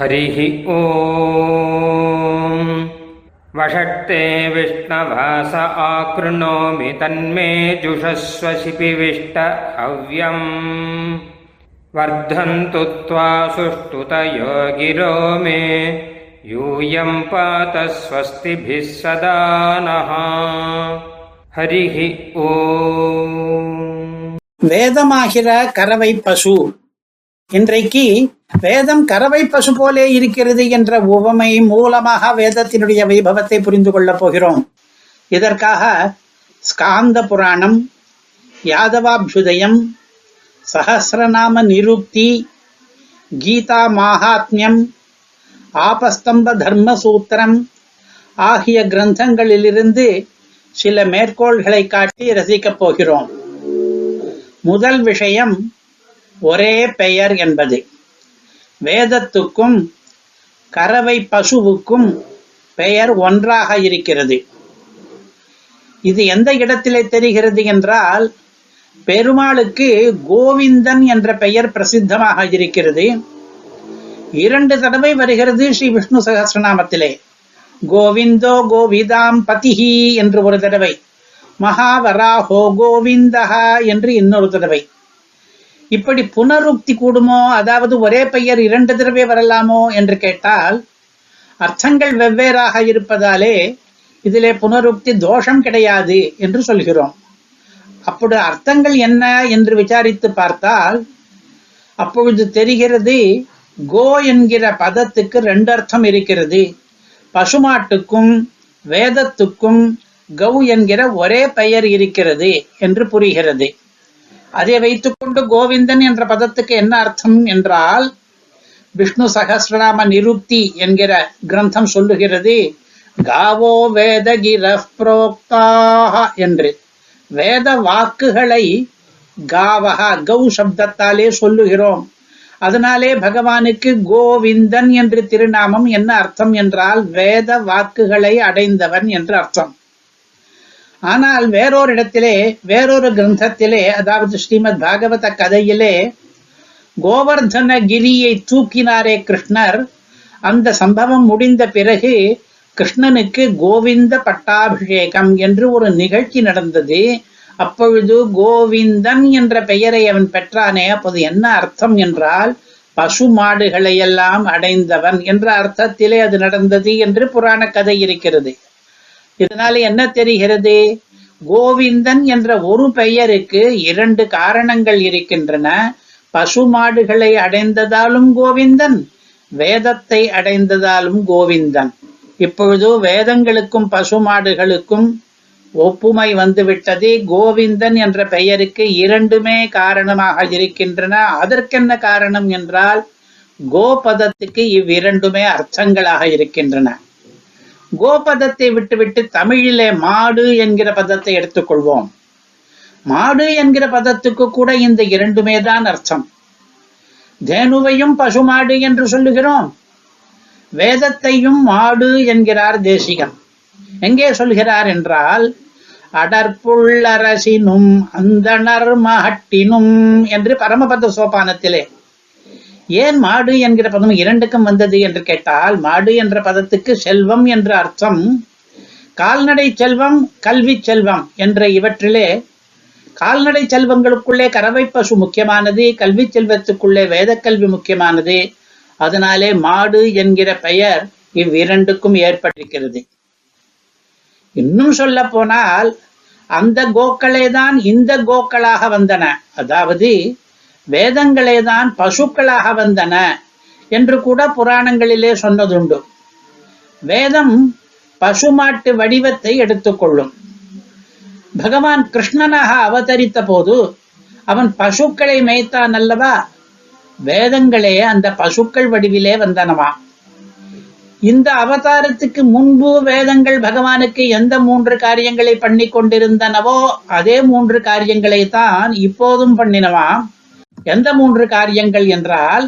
हरिः ॐ वषट्ते विष्णवास आकृणोमि तन्मे जुषस्वशिपिविष्ट हव्यम् वर्धन्तु त्वा सुष्ठुतयो गिरो मे यूयं पात स्वस्तिभिः सदा नः हरिः ओ वेदमाहिर करवै पशु இன்றைக்கு வேதம் கறவை பசு போலே இருக்கிறது என்ற உவமை மூலமாக வேதத்தினுடைய வைபவத்தை புரிந்து கொள்ளப் போகிறோம். இதற்காக ஸ்காந்த புராணம் யாதவாபியுதயம் சகசிரநாம நிருக்தி கீதா மாகாத்மியம் ஆபஸ்தம்ப தர்ம சூத்திரம் ஆகிய கிரந்தங்களிலிருந்து சில மேற்கோள்களை காட்டி ரசிக்கப் போகிறோம். முதல் விஷயம் ஒரே பெயர் என்பது. வேதத்துக்கும் கறவை பசுவுக்கும் பெயர் ஒன்றாக இருக்கிறது. இது எந்த இடத்திலே தெரிகிறது என்றால் பெருமாளுக்கு கோவிந்தன் என்ற பெயர் பிரசித்தமாக இருக்கிறது. இரண்டு தடவை வருகிறது ஸ்ரீ விஷ்ணு சகசிரநாமத்திலே. கோவிந்தோ கோவிதாம் பதிஹி என்று ஒரு தடவை. மகாவராஹோ கோவிந்தஹா என்று இன்னொரு தடவை. இப்படி புனருக்தி கூடுமோ? அதாவது ஒரே பெயர் இரண்டு தடவை வரலாமோ? என்று கேட்டால் அர்த்தங்கள் வெவ்வேறாக இருப்பதாலே இதிலே புனருக்தி தோஷம் கிடையாது என்று சொல்கிறோம். அப்படி அர்த்தங்கள் என்ன என்று விசாரித்து பார்த்தால் அப்பொழுது தெரிகிறது கோ என்கிற பதத்துக்கு ரெண்டு அர்த்தம் இருக்கிறது. பசுமாட்டுக்கும் வேதத்துக்கும் கௌ என்கிற ஒரே பெயர் இருக்கிறது என்று புரிகிறது. அதை வைத்துக்கொண்டு கோவிந்தன் என்ற பதத்துக்கு என்ன அர்த்தம் என்றால் விஷ்ணு சகசிரநாம நிருக்தி என்கிற கிரந்தம் சொல்லுகிறது. காவோ வேதகிர புரோக்தாக என்று. வேத வாக்குகளை காவகா கௌ சப்தத்தாலே சொல்லுகிறோம். அதனாலே பகவானுக்கு கோவிந்தன் என்று திருநாமம் என்ன அர்த்தம் என்றால் வேத வாக்குகளை அடைந்தவன் என்று அர்த்தம். ஆனால் வேறொரு இடத்திலே வேறொரு கிரந்தத்திலே அதாவது ஸ்ரீமத் பாகவத கதையிலே கோவர்தன கிரியை தூக்கினாரே கிருஷ்ணர். அந்த சம்பவம் முடிந்த பிறகு கிருஷ்ணனுக்கு கோவிந்த பட்டாபிஷேகம் என்று ஒரு நிகழ்ச்சி நடந்தது. அப்பொழுது கோவிந்தன் என்ற பெயரை அவன் பெற்றானே அப்போது என்ன அர்த்தம் என்றால் பசு மாடுகளை எல்லாம் அடைந்தவன் என்ற அர்த்தத்திலே அது நடந்தது என்று புராண கதை இருக்கிறது. இதனால என்ன தெரிகிறது? கோவிந்தன் என்ற ஒரு பெயருக்கு இரண்டு காரணங்கள் இருக்கின்றன. பசு மாடுகளை அடைந்ததாலும் கோவிந்தன் வேதத்தை அடைந்ததாலும் கோவிந்தன். இப்பொழுது வேதங்களுக்கும் பசு மாடுகளுக்கும் ஒப்புமை வந்துவிட்டது. கோவிந்தன் என்ற பெயருக்கு இரண்டுமே காரணமாக இருக்கின்றன. அதற்கென்ன காரணம் என்றால் கோபதத்துக்கு இவ்விரண்டுமே அர்த்தங்களாக இருக்கின்றன. கோபதத்தை விட்டுவிட்டு தமிழிலே மாடு என்கிற பதத்தை எடுத்துக்கொள்வோம். மாடு என்கிற பதத்துக்கு கூட இந்த இரண்டுமே தான் அர்த்தம். தேனுவையும் பசுமாடு என்று சொல்லுகிறோம். வேதத்தையும் மாடு என்கிறார் தேசிகன் எங்கே சொல்கிறார் என்றால் அடற்புள்ளரசினும் அந்தணர் மகட்டினும் என்று பரமபத சோபானத்திலே. ஏன் மாடு என்கிற பதம் இரண்டுக்கும் வந்தது என்று கேட்டால் மாடு என்ற பதத்துக்கு செல்வம் என்ற அர்த்தம் கால்நடை செல்வம் கல்வி செல்வம் என்ற இவற்றிலே கால்நடை செல்வங்களுக்குள்ளே கறவை பசு முக்கியமானது கல்வி செல்வத்துக்குள்ளே வேதக்கல்வி முக்கியமானது. அதனாலே மாடு என்கிற பெயர் இவ்விரண்டுக்கும் ஏற்பட்டிருக்கிறது. இன்னும் சொல்ல போனால் அந்த கோக்களே தான் இந்த கோக்களாக வந்தன. அதாவது வேதங்களே தான் பசுக்களாக வந்தன என்று கூட புராணங்களிலே சொன்னதுண்டு. வேதம் பசுமாட்டு வடிவத்தை எடுத்துக்கொள்ளும். பகவான் கிருஷ்ணனாக அவதரித்த போது அவன் பசுக்களை மேய்த்தான் அல்லவா? வேதங்களே அந்த பசுக்கள் வடிவிலே வந்தனவா? இந்த அவதாரத்துக்கு முன்பு வேதங்கள் பகவானுக்கு எந்த மூன்று காரியங்களை பண்ணி கொண்டிருந்தனவோ அதே மூன்று காரியங்களை தான் இப்போதும் பண்ணினவாம். எந்த மூன்று காரியங்கள் என்றால்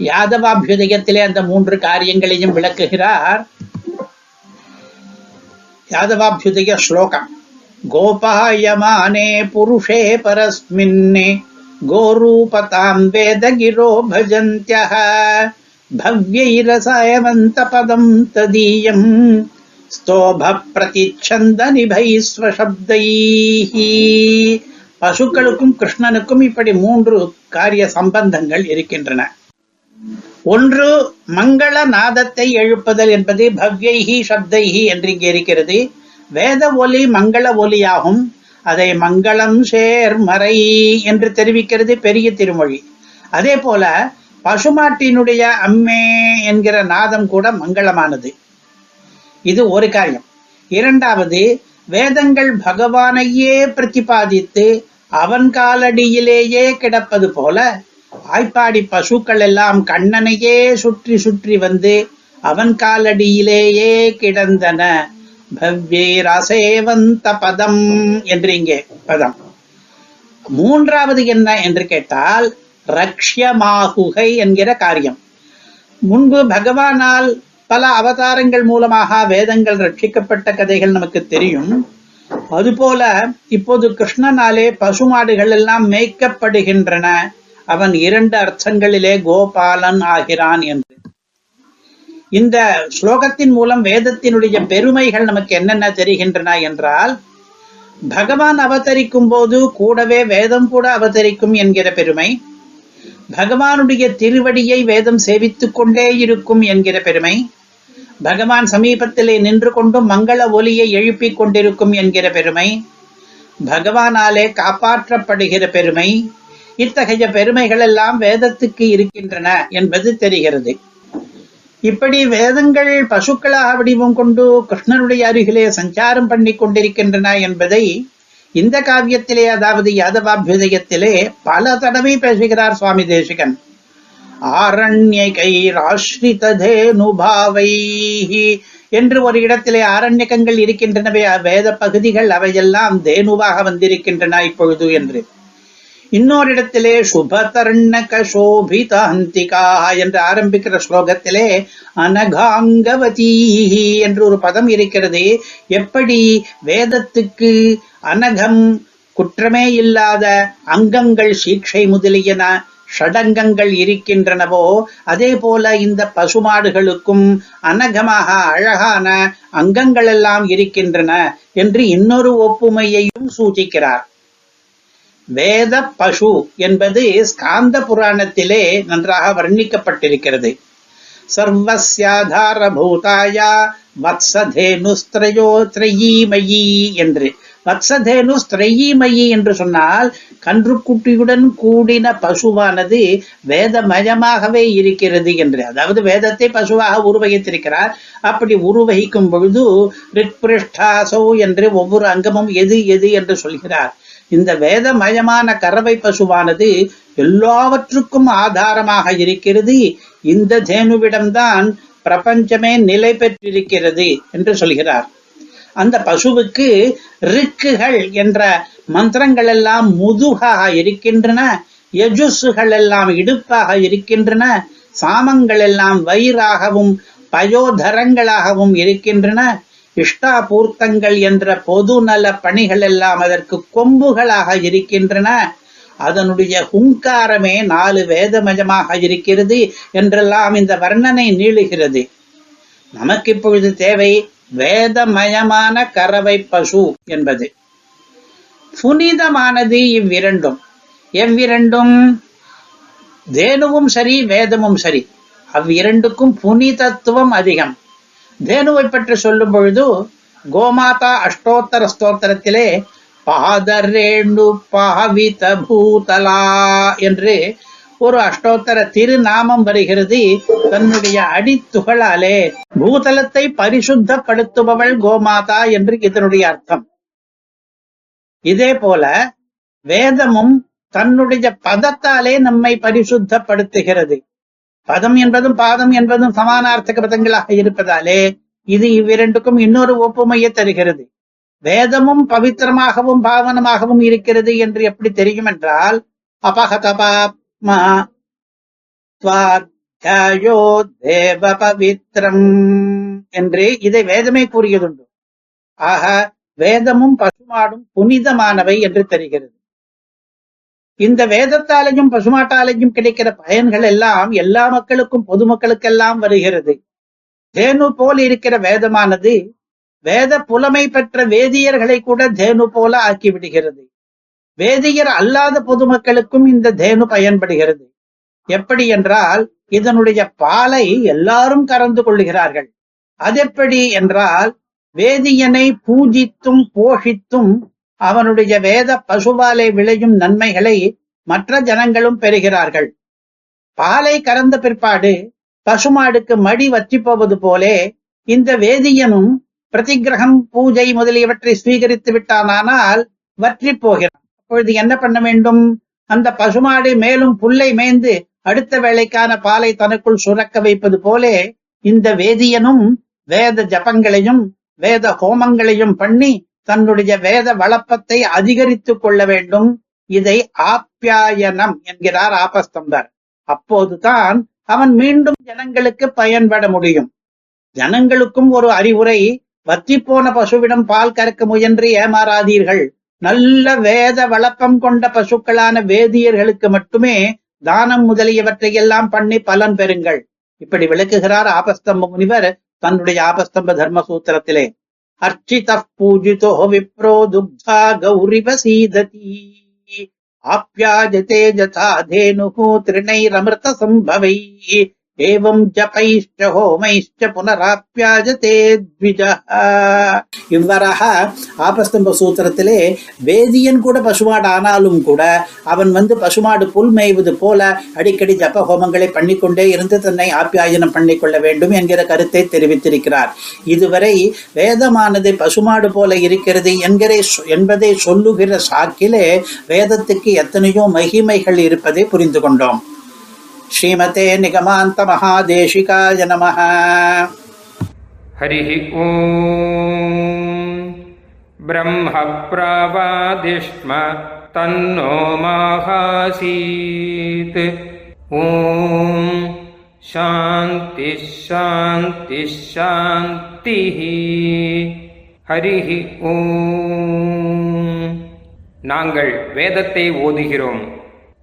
யாதவாபியுதயத்திலே அந்த மூன்று காரியங்களையும் விளக்குகிறார் யாதவாபியுதய ஸ்லோகம் கோபாயமானே புருஷே பரஸ்மின்னே गोरूपतां वेदगिरो भजन्त्यः भव्यैरसायवन्त पदम् तदीयम् स्तोभ பிரதிச்சந்த நிபைஸ்வசப்தைஹி பசுக்களுக்கும் கிருஷ்ணனுக்கும் இப்படி மூன்று காரிய சம்பந்தங்கள் இருக்கின்றன. ஒன்று மங்கள நாதத்தை எழுப்புதல் என்பது பவ்யைஹி சப்தைஹி என்று இங்கே இருக்கிறது. வேத ஒலி மங்கள ஒலியாகும். அதை மங்களம் சேர் மறை என்று தெரிவிக்கிறது பெரிய திருமொழி. அதே போல பசுமாட்டினுடைய அம்மே என்கிற நாதம் கூட மங்களமானது. இது ஒரு காரியம். இரண்டாவது வேதங்கள் பகவானையே பிரதிபாதித்து அவன் காலடியிலேயே கிடப்பது போல ஆய்ப்பாடி பசுக்கள் எல்லாம் கண்ணனையே சுற்றி சுற்றி வந்து அவன் காலடியிலேயே கிடந்தன. பவ்யேரசேவந்த பதம் என்று இங்கே பதம். மூன்றாவது என்ன என்று கேட்டால் ரக்ஷமாகுகை என்கிற காரியம். முன்பு பகவானால் பல அவதாரங்கள் மூலமாக வேதங்கள் ரட்சிக்கப்பட்ட கதைகள் நமக்கு தெரியும். அதுபோல இப்போது கிருஷ்ணனாலே பசுமாடுகள் எல்லாம் மேய்க்கப்படுகின்றன. அவன் இரண்டு அர்த்தங்களிலே கோபாலன் ஆகிறான் என்று. இந்த ஸ்லோகத்தின் மூலம் வேதத்தினுடைய பெருமைகள் நமக்கு என்னென்ன தெரிகின்றன என்றால் பகவான் அவதரிக்கும் போது கூடவே வேதம் கூட அவதரிக்கும் என்கிற பெருமை பகவானுடைய திருவடியை வேதம் சேவித்துக் கொண்டே இருக்கும் என்கிற பெருமை பகவான் சமீபத்திலே நின்று கொண்டும் மங்கள ஒலியை எழுப்பிக் கொண்டிருக்கும் என்கிற பெருமை பகவானாலே காப்பாற்றப்படுகிற பெருமை இத்தகைய பெருமைகள் எல்லாம் வேதத்துக்கு இருக்கின்றன என்பது தெரிகிறது. இப்படி வேதங்கள் பசுக்களாக வடிவம் கொண்டு கிருஷ்ணனுடைய அருகிலே சஞ்சாரம் பண்ணி கொண்டிருக்கின்றன என்பதை இந்த காவியத்திலே அதாவது யாதவாபியுதயத்திலே பல தடவை பேசுகிறார் சுவாமி தேசிகன். ஆரண்யகைராஸ்ரிதேனுபாவை என்று ஒரு இடத்திலே ஆரண்யகங்கள் இருக்கின்றனவே வேத பகுதிகள் அவையெல்லாம் தேனுவாக வந்திருக்கின்றன இப்பொழுது என்று. இன்னொரு இடத்திலே சுபதர்ணக சோபிதாந்திகா என்று ஆரம்பிக்கிற ஸ்லோகத்திலே அனகாங்கவதி என்று ஒரு பதம் இருக்கிறது. எப்படி? வேதத்துக்கு அனகம் குற்றமே இல்லாத அங்கங்கள் சீக்ஷை முதலியன ஷடங்கங்கள் இருக்கின்றனவோ அதே போல இந்த பசுமாடுகளுக்கும் அனகமாக அழகான அங்கங்கள் எல்லாம் இருக்கின்றன என்று இன்னொரு ஒப்புமையையும் சூச்சிக்கிறார். வேத பசு என்பது ஸ்காந்த புராணத்திலே நன்றாக வர்ணிக்கப்பட்டிருக்கிறது. சர்வசியாதார பூதாயா வத்சதேனு ஸ்திரயோ திரையீமயி என்று. வத்சதேனு ஸ்திரையீமயி என்று சொன்னால் கன்றுக்குட்டியுடன் கூடின பசுவானது வேதமயமாகவே இருக்கிறது என்று. அதாவது வேதத்தை பசுவாக உருவகித்திருக்கிறார். அப்படி உருவகிக்கும் பொழுது ரிட்பிருஷ்டாசௌ என்று ஒவ்வொரு அங்கமும் எது எது என்று சொல்கிறார். இந்த வேதமயமான கறவை பசுவானது எல்லாவற்றுக்கும் ஆதாரமாக இருக்கிறது. இந்த தேனுவிடம்தான் பிரபஞ்சமே நிலை பெற்றிருக்கிறது என்று சொல்கிறார். அந்த பசுவுக்கு ரிக்குகள் என்ற மந்திரங்கள் எல்லாம் முதுகாக இருக்கின்றன எஜுசுகள் எல்லாம் இடுப்பாக இருக்கின்றன சாமங்கள் எல்லாம் வயிறாகவும் பயோதரங்களாகவும் இருக்கின்றன. இஷ்டாபூர்த்தங்கள் என்ற பொது நல பணிகள் எல்லாம் அதற்கு கொம்புகளாக இருக்கின்றன. அதனுடைய ஹுங்காரமே நாலு வேதமயமாக இருக்கிறது என்றெல்லாம் இந்த வர்ணனை நீளுகிறது. நமக்கு இப்பொழுது தேவை வேதமயமான கறவை பசு என்பது. புனிதமானது இவ்விரண்டும். எவ்விரண்டும்? தேனுவும் சரி வேதமும் சரி. அவ்விரண்டுக்கும் புனிதத்துவம் அதிகம். தேனுவை பற்றி சொல்லும் பொழுது கோமாதா அஷ்டோத்தர ஸ்தோத்திரத்திலே பாதரேண்டு பாவித பூதலா என்று ஒரு அஷ்டோத்தர திருநாமம் வருகிறது. தன்னுடைய அடித்துகளாலே பூதலத்தை பரிசுத்தப்படுத்துபவள் கோமாதா என்று இதனுடைய அர்த்தம். இதே போல வேதமும் தன்னுடைய பதத்தாலே நம்மை பரிசுத்தப்படுத்துகிறது. பதம் என்பதும் பாதம் என்பதும் சமானார்த்தக பதங்களாக இருப்பதாலே இது இவ்விரண்டுக்கும் இன்னொரு ஒப்புமையை தருகிறது. வேதமும் பவித்திரமாகவும் பாவனமாகவும் இருக்கிறது என்று எப்படி தெரியும் என்றால் அபகதபாப்மா ஸ்வாத்தியாயோ தேவ பவித்ரம் என்று இதை வேதமே கூறியதுண்டு. ஆக வேதமும் பசுமாடும் புனிதமானவை என்று தெரிகிறது. இந்த வேதத்தாலையும் பசுமாட்டாலையும் கிடைக்கிற பயன்கள் எல்லாம் எல்லா மக்களுக்கும் பொதுமக்களுக்கெல்லாம் வருகிறது. தேனு போல் இருக்கிற வேதமானது வேத புலமை பெற்ற வேதியர்களை கூட தேனு போல ஆக்கிவிடுகிறது வேதியர் அல்லாத பொதுமக்களுக்கும் இந்த தேனு பயன்படுகிறது. எப்படி என்றால் இதனுடைய பாலை எல்லாரும் கறந்து கொள்கிறார்கள் அதெப்படி என்றால் வேதியனை பூஜித்தும் போஷித்தும் அவனுடைய வேத பசுபாலை விளையும் நன்மைகளை மற்ற ஜனங்களும் பெறுகிறார்கள். பாலை கறந்த பிற்பாடு பசுமாடுக்கு மடி வற்றிப்போவது போலே இந்த வேதியனும் பிரதிகிரகம் பூஜை முதலியவற்றை சுவீகரித்து விட்டானால் வற்றி போகிறான். அப்பொழுது என்ன பண்ண வேண்டும்? அந்த பசுமாடு மேலும் புல்லை மேய்ந்து அடுத்த வேளைக்கான பாலை தனக்குள் சுரக்க வைப்பது போலே இந்த வேதியனும் வேத ஜபங்களையும் வேத ஹோமங்களையும் பண்ணி தன்னுடைய வேத வளப்பத்தை அதிகரித்துக் கொள்ள வேண்டும். இதை ஆப்யாயனம் என்கிறார் ஆபஸ்தம்பர். அப்போதுதான் அவன் மீண்டும் ஜனங்களுக்கு பயன்பட முடியும். ஜனங்களுக்கும் ஒரு அறிவுரை வற்றிப்போன பசுவிடம் பால் கறக்க முயன்று ஏமாறாதீர்கள். நல்ல வேத வளப்பம் கொண்ட பசுக்களான வேதியர்களுக்கு மட்டுமே தானம் முதலியவற்றை எல்லாம் பண்ணி பலன் பெறுங்கள். இப்படி விளக்குகிறார் ஆபஸ்தம்ப முனிவர் தன்னுடைய ஆபஸ்தம்ப தர்ம சூத்திரத்திலே அர்ச்சித பூஜிதோ விப்ரோ துக்தா கௌரிவ சீததி. ஆப்யாஜதே ஜதா தேனுகு திருணைரமிருத சம்பவை ஏவம் ஜபைஷ்ட ஹோமைஷ்ட புனராப்பியாஜதே த்விஜா இவ்வாறாக ஆபஸ்தம்ப சூத்திரத்திலே வேதியன் கூட பசுமாடு ஆனாலும் கூட அவன் வந்து பசுமாடு புல் மேய்வது போல அடிக்கடி ஜப ஹோமங்களை பண்ணிக்கொண்டே இருந்து தன்னை ஆப்பியாயனம் பண்ணிக்கொள்ள வேண்டும் என்கிற கருத்தை தெரிவித்திருக்கிறார் இதுவரை வேதமானது பசுமாடு போல இருக்கிறது என்கிற என்பதை சொல்லுகிற சாக்கிலே வேதத்துக்கு எத்தனையோ மகிமைகள் இருப்பதை புரிந்து கொண்டோம் ஸ்ரீமதே நிகமாந்த மகாதேஷிகாய நம ஹரி ஓம். பிரம்ம பிரபாதிஷ்ம தன்னோ மாகாசீத். ஓம். சாந்தி சாந்தி சாந்தி ஹரி ஓம். நாங்கள் வேதத்தை ஓதுகிறோம்.